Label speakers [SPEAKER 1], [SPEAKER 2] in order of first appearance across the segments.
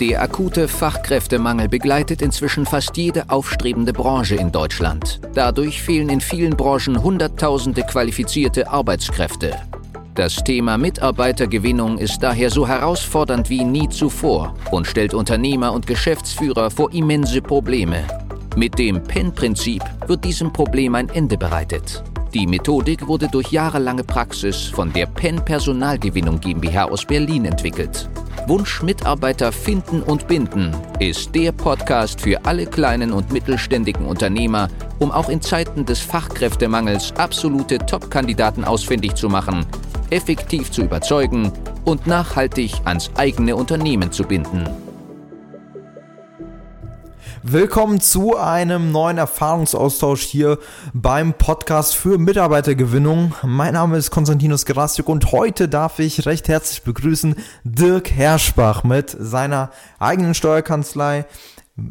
[SPEAKER 1] Der akute Fachkräftemangel begleitet inzwischen fast jede aufstrebende Branche in Deutschland. Dadurch fehlen in vielen Branchen Hunderttausende qualifizierte Arbeitskräfte. Das Thema Mitarbeitergewinnung ist daher so herausfordernd wie nie zuvor und stellt Unternehmer und Geschäftsführer vor immense Probleme. Mit dem PEN-Prinzip wird diesem Problem ein Ende bereitet. Die Methodik wurde durch jahrelange Praxis von der PEN Personalgewinnung GmbH aus Berlin entwickelt. Wunsch Mitarbeiter finden und binden ist der Podcast für alle kleinen und mittelständigen Unternehmer, um auch in Zeiten des Fachkräftemangels absolute Top-Kandidaten ausfindig zu machen, effektiv zu überzeugen und nachhaltig ans eigene Unternehmen zu binden.
[SPEAKER 2] Willkommen zu einem neuen Erfahrungsaustausch hier beim Podcast für Mitarbeitergewinnung. Mein Name ist Konstantinos Gerastik und heute darf ich recht herzlich begrüßen Dirk Herschbach mit seiner eigenen Steuerkanzlei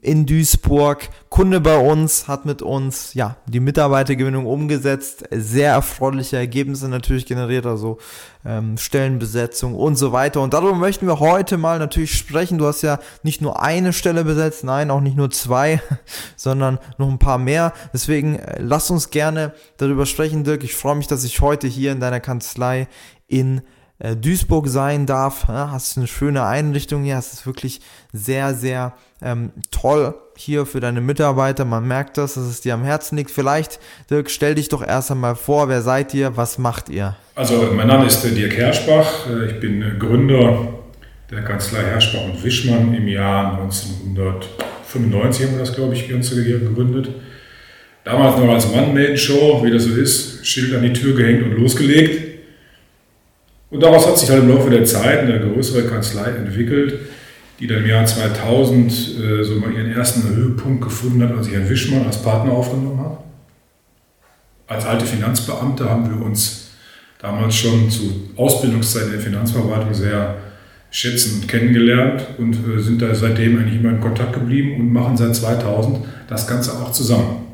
[SPEAKER 2] in Duisburg. Kunde bei uns hat mit uns ja die Mitarbeitergewinnung umgesetzt, sehr erfreuliche Ergebnisse natürlich generiert, also ähm, Stellenbesetzung und so weiter. Und darüber möchten wir heute mal natürlich sprechen. Du hast ja nicht nur eine Stelle besetzt, nein, auch nicht nur zwei, sondern noch ein paar mehr. Deswegen äh, lass uns gerne darüber sprechen, Dirk. Ich freue mich, dass ich heute hier in deiner Kanzlei in äh, Duisburg sein darf. Ja, hast eine schöne Einrichtung hier. Es ist wirklich sehr, sehr ähm, toll hier für deine Mitarbeiter. Man merkt das, dass es dir am Herzen liegt. Vielleicht, Dirk, stell dich doch erst einmal vor. Wer seid ihr? Was macht ihr?
[SPEAKER 3] Also, mein Name ist Dirk Herschbach. Äh, ich bin Gründer der Kanzlei Herschbach und Wischmann. Im Jahr 1995 haben wir das, glaube ich, ganz gegründet. Damals noch als One-Man-Show, wie das so ist, Schild an die Tür gehängt und losgelegt. Und daraus hat sich halt im Laufe der Zeit eine größere Kanzlei entwickelt, die dann im Jahr 2000 äh, so mal ihren ersten Höhepunkt gefunden hat, als ich Herrn Wischmann als Partner aufgenommen habe. Als alte Finanzbeamte haben wir uns damals schon zu Ausbildungszeiten der Finanzverwaltung sehr schätzen und kennengelernt und äh, sind da seitdem eigentlich immer in Kontakt geblieben und machen seit 2000 das Ganze auch zusammen.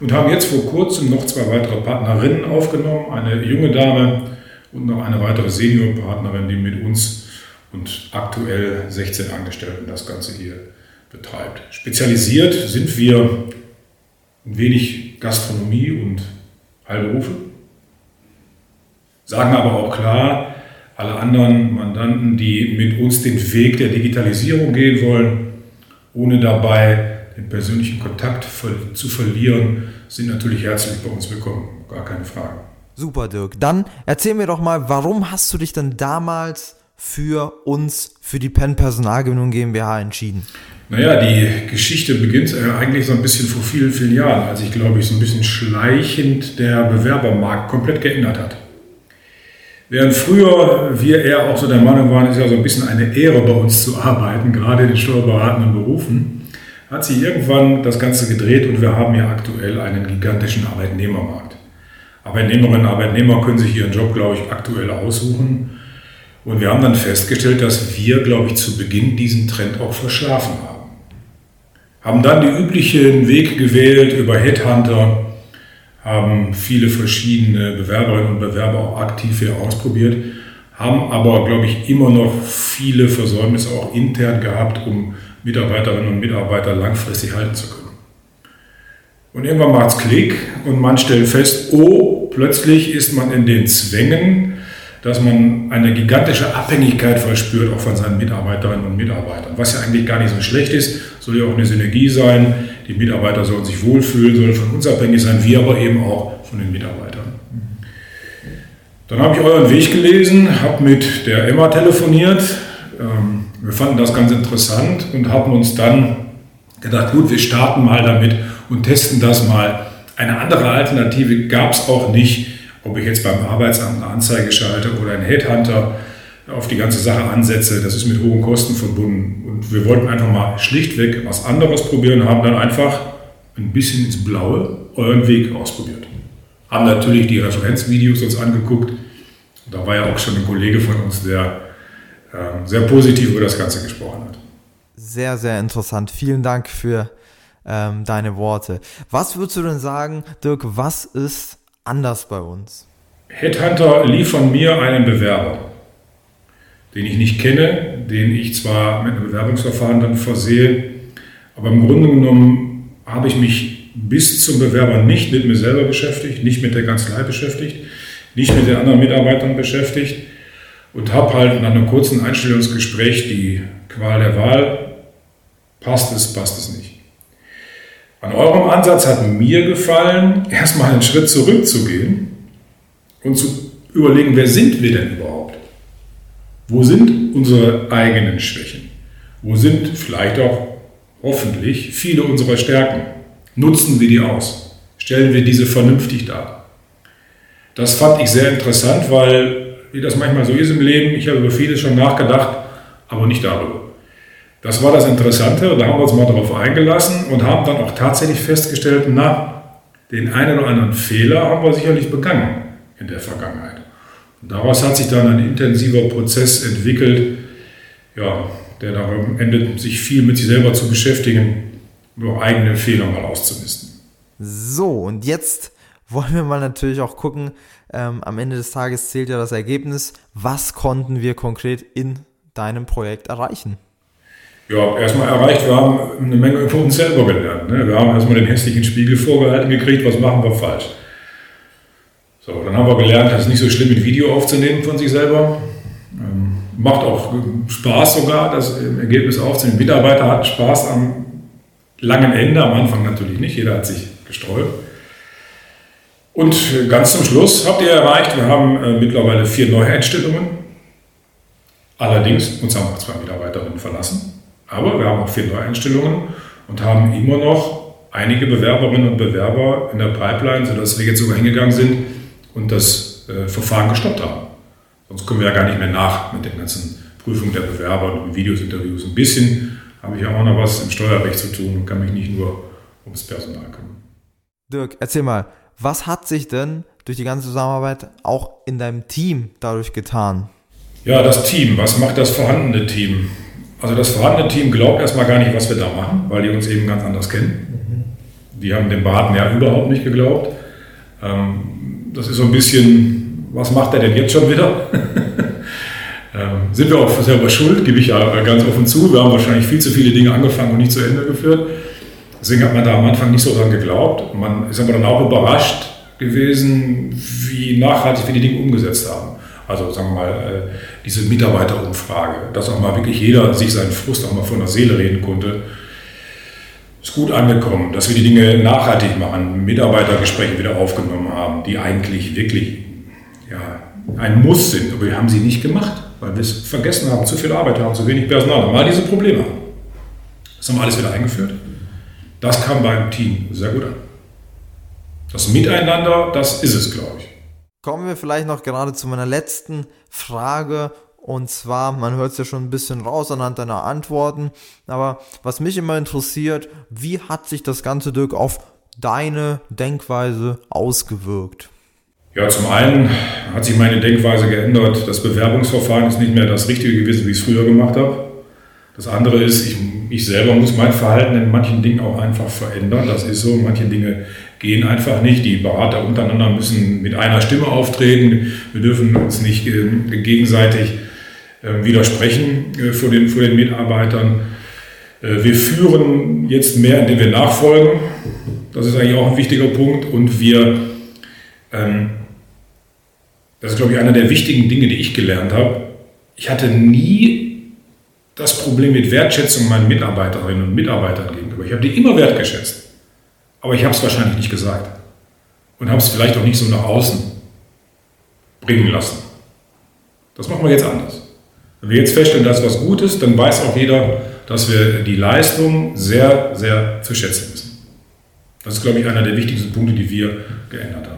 [SPEAKER 3] Und haben jetzt vor kurzem noch zwei weitere Partnerinnen aufgenommen, eine junge Dame, und noch eine weitere Seniorpartnerin, die mit uns und aktuell 16 Angestellten das Ganze hier betreibt. Spezialisiert sind wir ein wenig Gastronomie und Heilberufe, sagen aber auch klar, alle anderen Mandanten, die mit uns den Weg der Digitalisierung gehen wollen, ohne dabei den persönlichen Kontakt zu verlieren, sind natürlich herzlich bei uns willkommen, gar keine Frage.
[SPEAKER 2] Super, Dirk. Dann erzähl mir doch mal, warum hast du dich denn damals für uns, für die Penn Personalgewinnung GmbH entschieden?
[SPEAKER 3] Naja, die Geschichte beginnt eigentlich so ein bisschen vor vielen, vielen Jahren, als sich, glaube ich, so ein bisschen schleichend der Bewerbermarkt komplett geändert hat. Während früher wir eher auch so der Meinung waren, ist ja so ein bisschen eine Ehre bei uns zu arbeiten, gerade in den steuerberatenden Berufen, hat sich irgendwann das Ganze gedreht und wir haben ja aktuell einen gigantischen Arbeitnehmermarkt. Arbeitnehmerinnen und Arbeitnehmer können sich ihren Job, glaube ich, aktuell aussuchen. Und wir haben dann festgestellt, dass wir, glaube ich, zu Beginn diesen Trend auch verschlafen haben. Haben dann den üblichen Weg gewählt über Headhunter, haben viele verschiedene Bewerberinnen und Bewerber auch aktiv hier ausprobiert, haben aber, glaube ich, immer noch viele Versäumnisse auch intern gehabt, um Mitarbeiterinnen und Mitarbeiter langfristig halten zu können. Und irgendwann macht es Klick und man stellt fest, oh, plötzlich ist man in den Zwängen, dass man eine gigantische Abhängigkeit verspürt, auch von seinen Mitarbeiterinnen und Mitarbeitern. Was ja eigentlich gar nicht so schlecht ist, soll ja auch eine Synergie sein. Die Mitarbeiter sollen sich wohlfühlen, sollen von uns abhängig sein, wir aber eben auch von den Mitarbeitern. Dann habe ich euren Weg gelesen, habe mit der Emma telefoniert. Ähm, wir fanden das ganz interessant und haben uns dann gedacht, gut, wir starten mal damit und testen das mal. Eine andere Alternative gab es auch nicht, ob ich jetzt beim Arbeitsamt eine Anzeige schalte oder einen Headhunter auf die ganze Sache ansetze. Das ist mit hohen Kosten verbunden. Und wir wollten einfach mal schlichtweg was anderes probieren, haben dann einfach ein bisschen ins Blaue euren Weg ausprobiert. Haben natürlich die Referenzvideos uns angeguckt. Da war ja auch schon ein Kollege von uns, der äh, sehr positiv über das Ganze gesprochen hat.
[SPEAKER 2] Sehr, sehr interessant. Vielen Dank für ähm, deine Worte. Was würdest du denn sagen, Dirk, was ist anders bei uns?
[SPEAKER 3] Headhunter liefern mir einen Bewerber. den ich nicht kenne, den ich zwar mit einem Bewerbungsverfahren dann versehe, aber im Grunde genommen habe ich mich bis zum Bewerber nicht mit mir selber beschäftigt, nicht mit der Kanzlei beschäftigt, nicht mit den anderen Mitarbeitern beschäftigt und habe halt nach einem kurzen Einstellungsgespräch die Qual der Wahl, passt es, passt es nicht. An eurem Ansatz hat mir gefallen, erstmal einen Schritt zurückzugehen und zu überlegen, wer sind wir denn überhaupt? Wo sind unsere eigenen Schwächen? Wo sind vielleicht auch hoffentlich viele unserer Stärken? Nutzen wir die aus? Stellen wir diese vernünftig dar? Das fand ich sehr interessant, weil, wie das manchmal so ist im Leben, ich habe über vieles schon nachgedacht, aber nicht darüber. Das war das Interessante, da haben wir uns mal darauf eingelassen und haben dann auch tatsächlich festgestellt, na, den einen oder anderen Fehler haben wir sicherlich begangen in der Vergangenheit. Und daraus hat sich dann ein intensiver Prozess entwickelt, ja, der darum endet, sich viel mit sich selber zu beschäftigen, nur eigene Fehler mal auszumisten.
[SPEAKER 2] So, und jetzt wollen wir mal natürlich auch gucken, ähm, am Ende des Tages zählt ja das Ergebnis, was konnten wir konkret in deinem Projekt erreichen?
[SPEAKER 3] Ja, erstmal erreicht, wir haben eine Menge über uns selber gelernt. Ne? Wir haben erstmal den hässlichen Spiegel vorgehalten gekriegt, was machen wir falsch. So, dann haben wir gelernt, es ist nicht so schlimm, ein Video aufzunehmen von sich selber. Ähm, macht auch Spaß sogar, das Ergebnis aufzunehmen. Mitarbeiter hatten Spaß am langen Ende, am Anfang natürlich nicht, jeder hat sich gesträubt. Und ganz zum Schluss habt ihr erreicht, wir haben äh, mittlerweile vier Neueinstellungen. Allerdings, uns haben auch zwei Mitarbeiterinnen verlassen. Aber wir haben auch vier Neueinstellungen und haben immer noch einige Bewerberinnen und Bewerber in der Pipeline, sodass wir jetzt sogar hingegangen sind und das äh, Verfahren gestoppt haben. Sonst kommen wir ja gar nicht mehr nach mit den ganzen Prüfungen der Bewerber und Videos, Interviews. Ein bisschen habe ich ja auch noch was im Steuerrecht zu tun und kann mich nicht nur ums Personal kümmern.
[SPEAKER 2] Dirk, erzähl mal, was hat sich denn durch die ganze Zusammenarbeit auch in deinem Team dadurch getan?
[SPEAKER 3] Ja, das Team. Was macht das vorhandene Team? Also das vorhandene Team glaubt erstmal gar nicht, was wir da machen, weil die uns eben ganz anders kennen. Die haben dem Baden ja überhaupt nicht geglaubt. Ähm, das ist so ein bisschen, was macht er denn jetzt schon wieder? ähm, sind wir auch selber schuld, gebe ich ja ganz offen zu. Wir haben wahrscheinlich viel zu viele Dinge angefangen und nicht zu Ende geführt. Deswegen hat man da am Anfang nicht so dran geglaubt. Man ist aber dann auch überrascht gewesen, wie nachhaltig wir die Dinge umgesetzt haben. Also sagen wir mal, äh, diese Mitarbeiterumfrage, dass auch mal wirklich jeder sich seinen Frust auch mal von der Seele reden konnte, ist gut angekommen, dass wir die Dinge nachhaltig machen, Mitarbeitergespräche wieder aufgenommen haben, die eigentlich wirklich ja, ein Muss sind, aber wir haben sie nicht gemacht, weil wir es vergessen haben, zu viel Arbeit haben, zu wenig Personal, mal diese Probleme haben. Das haben wir alles wieder eingeführt. Das kam beim Team sehr gut an. Das Miteinander, das ist es, glaube ich.
[SPEAKER 2] Kommen wir vielleicht noch gerade zu meiner letzten Frage. Und zwar, man hört es ja schon ein bisschen raus anhand deiner Antworten. Aber was mich immer interessiert, wie hat sich das Ganze, Dirk, auf deine Denkweise ausgewirkt?
[SPEAKER 3] Ja, zum einen hat sich meine Denkweise geändert. Das Bewerbungsverfahren ist nicht mehr das Richtige gewesen, wie ich es früher gemacht habe. Das andere ist, ich, ich selber muss mein Verhalten in manchen Dingen auch einfach verändern. Das ist so. Manche Dinge gehen einfach nicht. Die Berater untereinander müssen mit einer Stimme auftreten. Wir dürfen uns nicht äh, gegenseitig äh, widersprechen äh, vor, den, vor den Mitarbeitern. wir führen jetzt mehr, indem wir nachfolgen. Das ist eigentlich auch ein wichtiger Punkt. Und wir, ähm, das ist, glaube ich, einer der wichtigen Dinge, die ich gelernt habe. Ich hatte nie das Problem mit Wertschätzung meinen Mitarbeiterinnen und Mitarbeitern gegenüber. Ich habe die immer wertgeschätzt. Aber ich habe es wahrscheinlich nicht gesagt. Und habe es vielleicht auch nicht so nach außen bringen lassen. Das machen wir jetzt anders. Wenn wir jetzt feststellen, dass was gut ist, dann weiß auch jeder, dass wir die Leistung sehr, sehr zu schätzen wissen. Das ist, glaube ich, einer der wichtigsten Punkte, die wir geändert haben.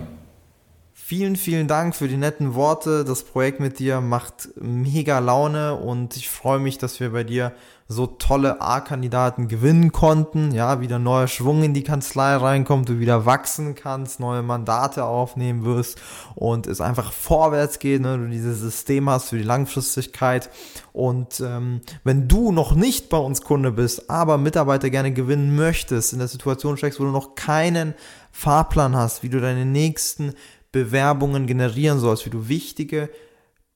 [SPEAKER 2] Vielen, vielen Dank für die netten Worte. Das Projekt mit dir macht mega Laune und ich freue mich, dass wir bei dir so tolle A-Kandidaten gewinnen konnten. Ja, wieder neuer Schwung in die Kanzlei reinkommt, du wieder wachsen kannst, neue Mandate aufnehmen wirst und es einfach vorwärts geht, ne? du dieses System hast für die Langfristigkeit. Und ähm, wenn du noch nicht bei uns Kunde bist, aber Mitarbeiter gerne gewinnen möchtest, in der Situation steckst, wo du noch keinen Fahrplan hast, wie du deine nächsten Bewerbungen generieren sollst, wie du wichtige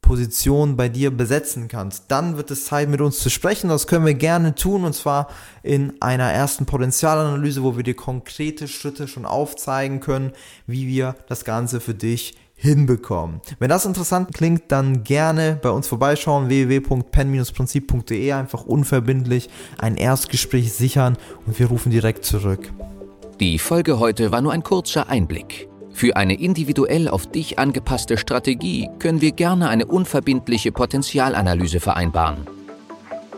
[SPEAKER 2] Position bei dir besetzen kannst, dann wird es Zeit mit uns zu sprechen. Das können wir gerne tun und zwar in einer ersten Potenzialanalyse, wo wir dir konkrete Schritte schon aufzeigen können, wie wir das Ganze für dich hinbekommen. Wenn das interessant klingt, dann gerne bei uns vorbeischauen, www.pen-prinzip.de, einfach unverbindlich ein Erstgespräch sichern und wir rufen direkt zurück.
[SPEAKER 1] Die Folge heute war nur ein kurzer Einblick. Für eine individuell auf dich angepasste Strategie können wir gerne eine unverbindliche Potenzialanalyse vereinbaren.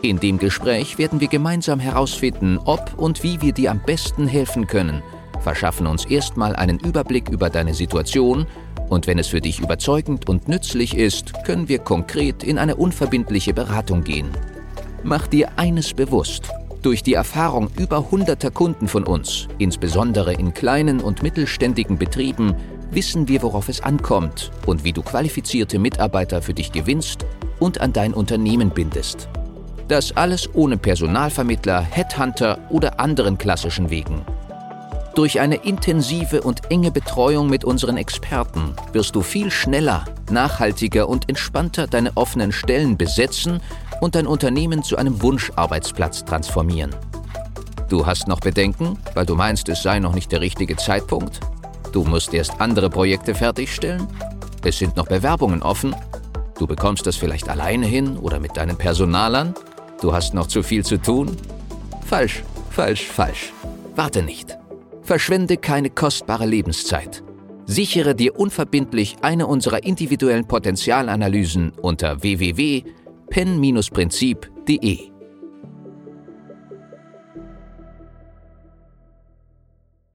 [SPEAKER 1] In dem Gespräch werden wir gemeinsam herausfinden, ob und wie wir dir am besten helfen können, verschaffen uns erstmal einen Überblick über deine Situation und wenn es für dich überzeugend und nützlich ist, können wir konkret in eine unverbindliche Beratung gehen. Mach dir eines bewusst. Durch die Erfahrung über hunderter Kunden von uns, insbesondere in kleinen und mittelständigen Betrieben, wissen wir, worauf es ankommt und wie du qualifizierte Mitarbeiter für dich gewinnst und an dein Unternehmen bindest. Das alles ohne Personalvermittler, Headhunter oder anderen klassischen Wegen. Durch eine intensive und enge Betreuung mit unseren Experten wirst du viel schneller, nachhaltiger und entspannter deine offenen Stellen besetzen und dein Unternehmen zu einem Wunscharbeitsplatz transformieren. Du hast noch Bedenken, weil du meinst, es sei noch nicht der richtige Zeitpunkt? Du musst erst andere Projekte fertigstellen? Es sind noch Bewerbungen offen? Du bekommst das vielleicht alleine hin oder mit deinen Personalern? Du hast noch zu viel zu tun? Falsch, falsch, falsch. Warte nicht. Verschwende keine kostbare Lebenszeit. Sichere dir unverbindlich eine unserer individuellen Potenzialanalysen unter www.pen-prinzip.de.